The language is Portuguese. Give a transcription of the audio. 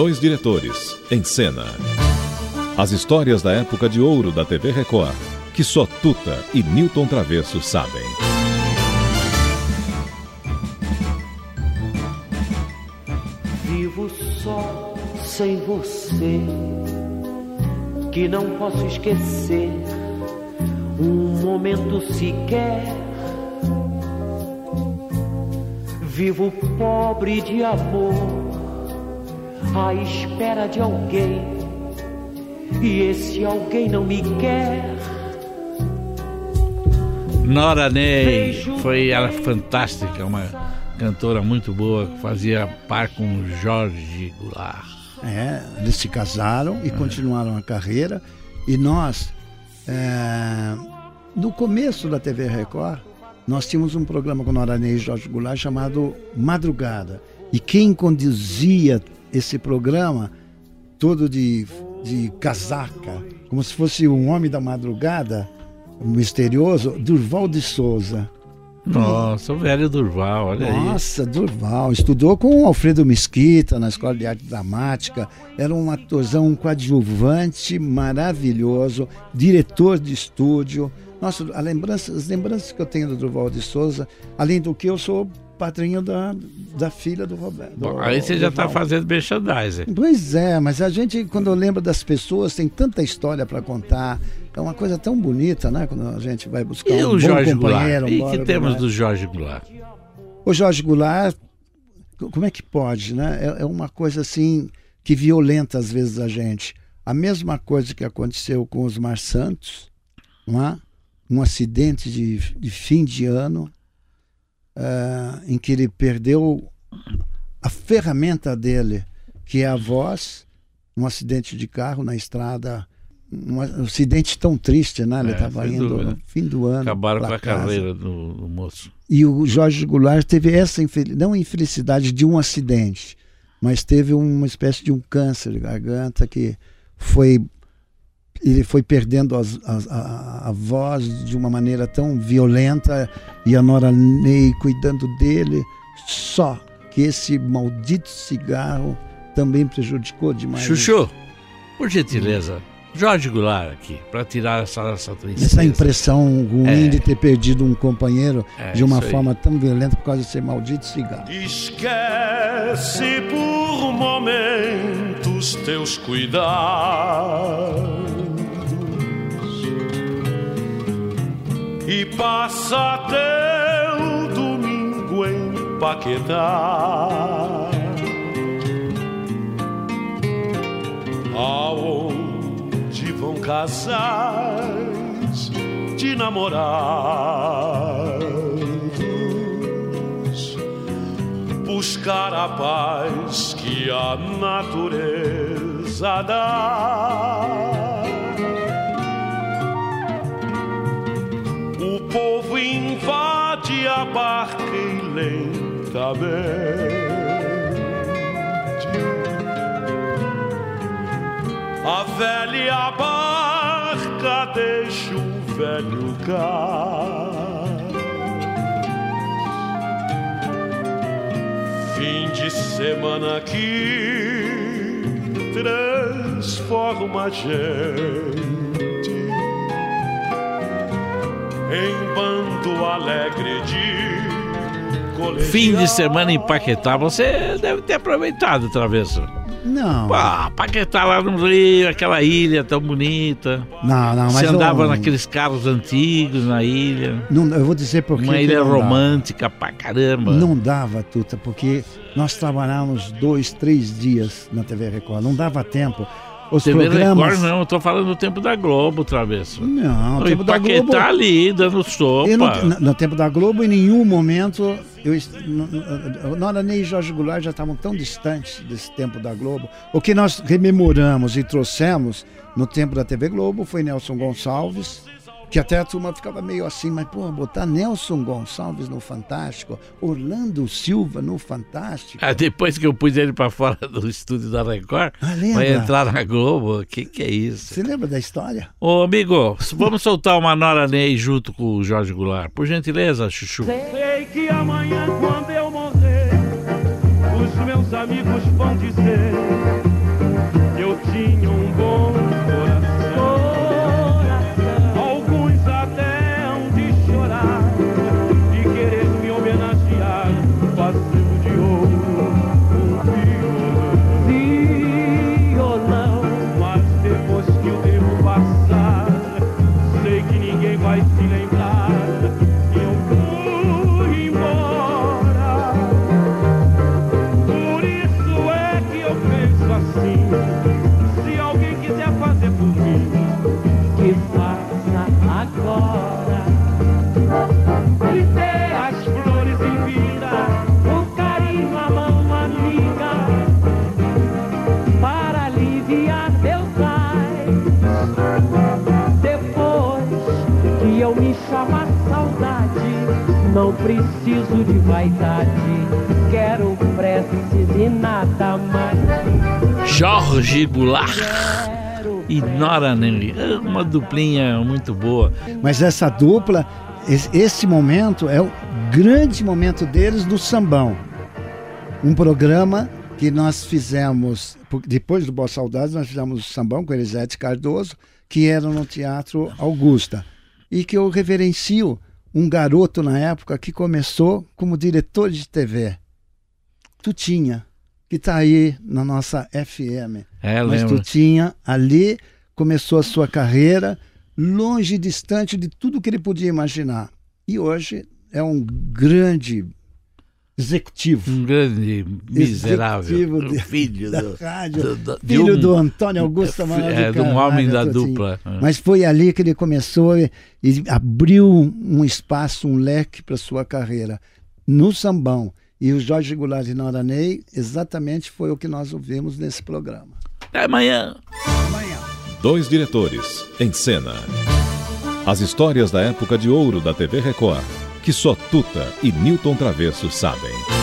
dois diretores, em cena. As histórias da época de ouro da TV Record, que só Tuta e Newton Travesso sabem. Vivo só sem você, que não posso esquecer um momento sequer. Vivo pobre de amor, à espera de alguém, e esse alguém não me quer. Nora Ney, foi ela fantástica, uma cantora muito boa, que fazia par com Jorge Goulart. É, eles se casaram e é. continuaram a carreira. E nós, é, no começo da TV Record, nós tínhamos um programa com Nora Ney e Jorge Goulart chamado Madrugada. E quem conduzia esse programa, todo de, de casaca, como se fosse um homem da madrugada, misterioso, Durval de Souza. Nossa, o velho Durval, olha Nossa, aí. Nossa, Durval. Estudou com o Alfredo Mesquita na Escola de Arte Dramática. Era um atorzão, um coadjuvante maravilhoso, diretor de estúdio. Nossa, a lembrança, as lembranças que eu tenho do Durval de Souza, além do que eu sou padrinho da, da filha do Roberto. Bom, aí você já está fazendo merchandising. Pois é, mas a gente, quando eu lembro das pessoas, tem tanta história para contar. É uma coisa tão bonita, né? Quando a gente vai buscar e um o Jorge companheiro. Goulart? E que temos do Jorge Goulart? O Jorge Goulart, como é que pode, né? É, é uma coisa assim que violenta às vezes a gente. A mesma coisa que aconteceu com os Mar Santos, não é? um acidente de, de fim de ano uh, em que ele perdeu a ferramenta dele, que é a voz, um acidente de carro na estrada, um acidente tão triste, né? Ele estava é, indo no fim do ano. Acabaram com a casa. carreira do, do, moço. E o Jorge Goulart teve essa não infelicidade de um acidente, mas teve uma espécie de um câncer de garganta que foi ele foi perdendo as, as, a, a, voz de uma maneira tão violenta e a Nora Ney cuidando dele. Só que esse maldito cigarro também prejudicou demais. Chuchu, por gentileza, Jorge Goulart aqui, para tirar essa, essa tristeza. Essa impressão ruim é. de ter perdido um companheiro é, de uma forma tão violenta por causa desse maldito cigarro. Esquece por momentos teus cuidados e passa teu domingo em Paquetá. Aonde vão casais de namorados buscar a paz que a natureza dá povo invade a barca e lentamente a velha barca deixa o velho cais. Fim de semana que transforma a gente em bando alegre de colegial. Fim de semana em Paquetá, você deve ter aproveitado, Travesso. Não. Ah, Paquetá lá no Rio, aquela ilha tão bonita. Não, não, mas. Você andava eu... naqueles carros antigos na ilha. Não, eu vou dizer porque. Uma ilha romântica dava. pra caramba. Não dava, Tuta, porque nós trabalhávamos dois, três dias na TV Record. Não dava tempo os TV programas... Record não, eu tô falando do tempo da Globo, Travesso. Não, o tempo da Globo... tá ali, dando sopa. Não, no, no, tempo da Globo, em nenhum momento... Eu, Nora Ney e Jorge Goulart já estavam tão distantes desse tempo da Globo. O que nós rememoramos e trouxemos no tempo da TV Globo foi Nelson Gonçalves, que até a turma ficava meio assim, mas pô, botar Nelson Gonçalves no Fantástico, Orlando Silva no Fantástico. Ah, depois que eu pus ele para fora do estúdio da Record, ah, vai entrar na Globo, o que, que é isso? Você lembra da história? Ô amigo, vamos soltar uma Nora Ney junto com o Jorge Goulart, por gentileza, Chuchu. Sei que amanhã, quando eu morrer, os meus amigos vão dizer que eu tinha um bom preciso de vaidade, quero preces e nada mais. Jorge Goulart e Nora Ney. É Uma duplinha muito boa. Mas essa dupla, es- esse momento é o grande momento deles do sambão. Um programa que nós fizemos, depois do Boa Saudades, nós fizemos o sambão com Elisete Cardoso, que era no Teatro Augusta. E que eu reverencio um garoto na época que começou como diretor de TV. Tutinha, que está aí na nossa FM. É, Mas lembro. Tutinha ali começou a sua carreira longe e distante de tudo que ele podia imaginar. E hoje é um grande executivo Um grande miserável. Executivo de- filho da do, rádio, do- do- de filho um- do Antônio Augusto Amaral de É, de um homem da Tutinha. dupla. Mas foi ali que ele começou e, e abriu um espaço, um leque para sua carreira no sambão. E o Jorge Goulart e Nora Ney exatamente foi o que nós ouvimos nesse programa. Até amanhã. Amanhã. Dois diretores em cena. As histórias da época de ouro da TV Record, que só Tuta e Newton Travesso sabem.